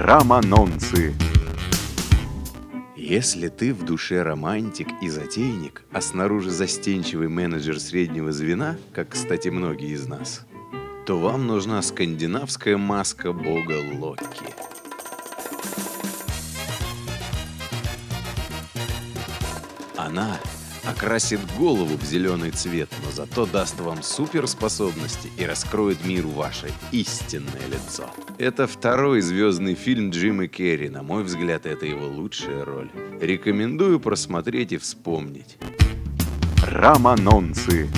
Романонцы. Если ты в душе романтик и затейник, а снаружи застенчивый менеджер среднего звена, как, кстати, многие из нас, то вам нужна скандинавская маска бога Локи. Она окрасит голову в зеленый цвет, но зато даст вам суперспособности и раскроет миру ваше истинное лицо. Это второй звездный фильм Джима Керри. На мой взгляд, это его лучшая роль. Рекомендую просмотреть и вспомнить. Романонцы.